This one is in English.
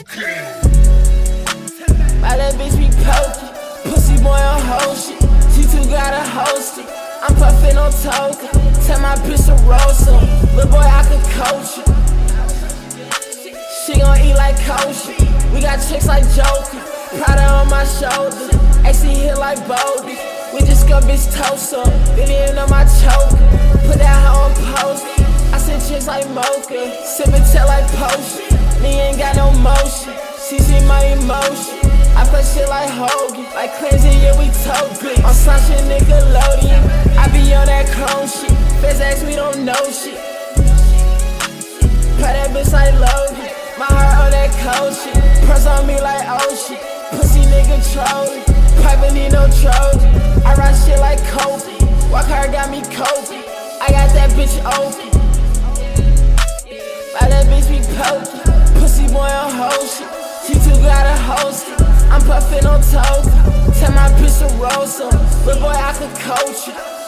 By that bitch be pokey, pussy boy on whole shit. She too gotta host it. I'm puffin' on token. Tell my bitch to roll some. Little boy, I could coach it. She gon' eat like kosher. We got chicks like Joker. Prada on my shoulder. AC hit like Bodie. We just got bitch toast up. Video on my choke. Put that hoe on post. I send chicks like Mocha. Sippin' tail like potion. Emotion. I play shit like Hogan. Like cleansing, yeah, we tote On some shit, Nickelodeon. I be on that clone shit. Feds ask me don't know shit. Play that bitch like Logan. My heart on that cold shit. Press on me like oh shit. Pussy nigga trolling. Piper need no Trojan. I ride shit like Kobe. Walk hard got me Kobe. I got that bitch open. By that bitch be pokey. Host. I'm puffin' on token. Tell my bitch to roll some. But boy, I could coach you.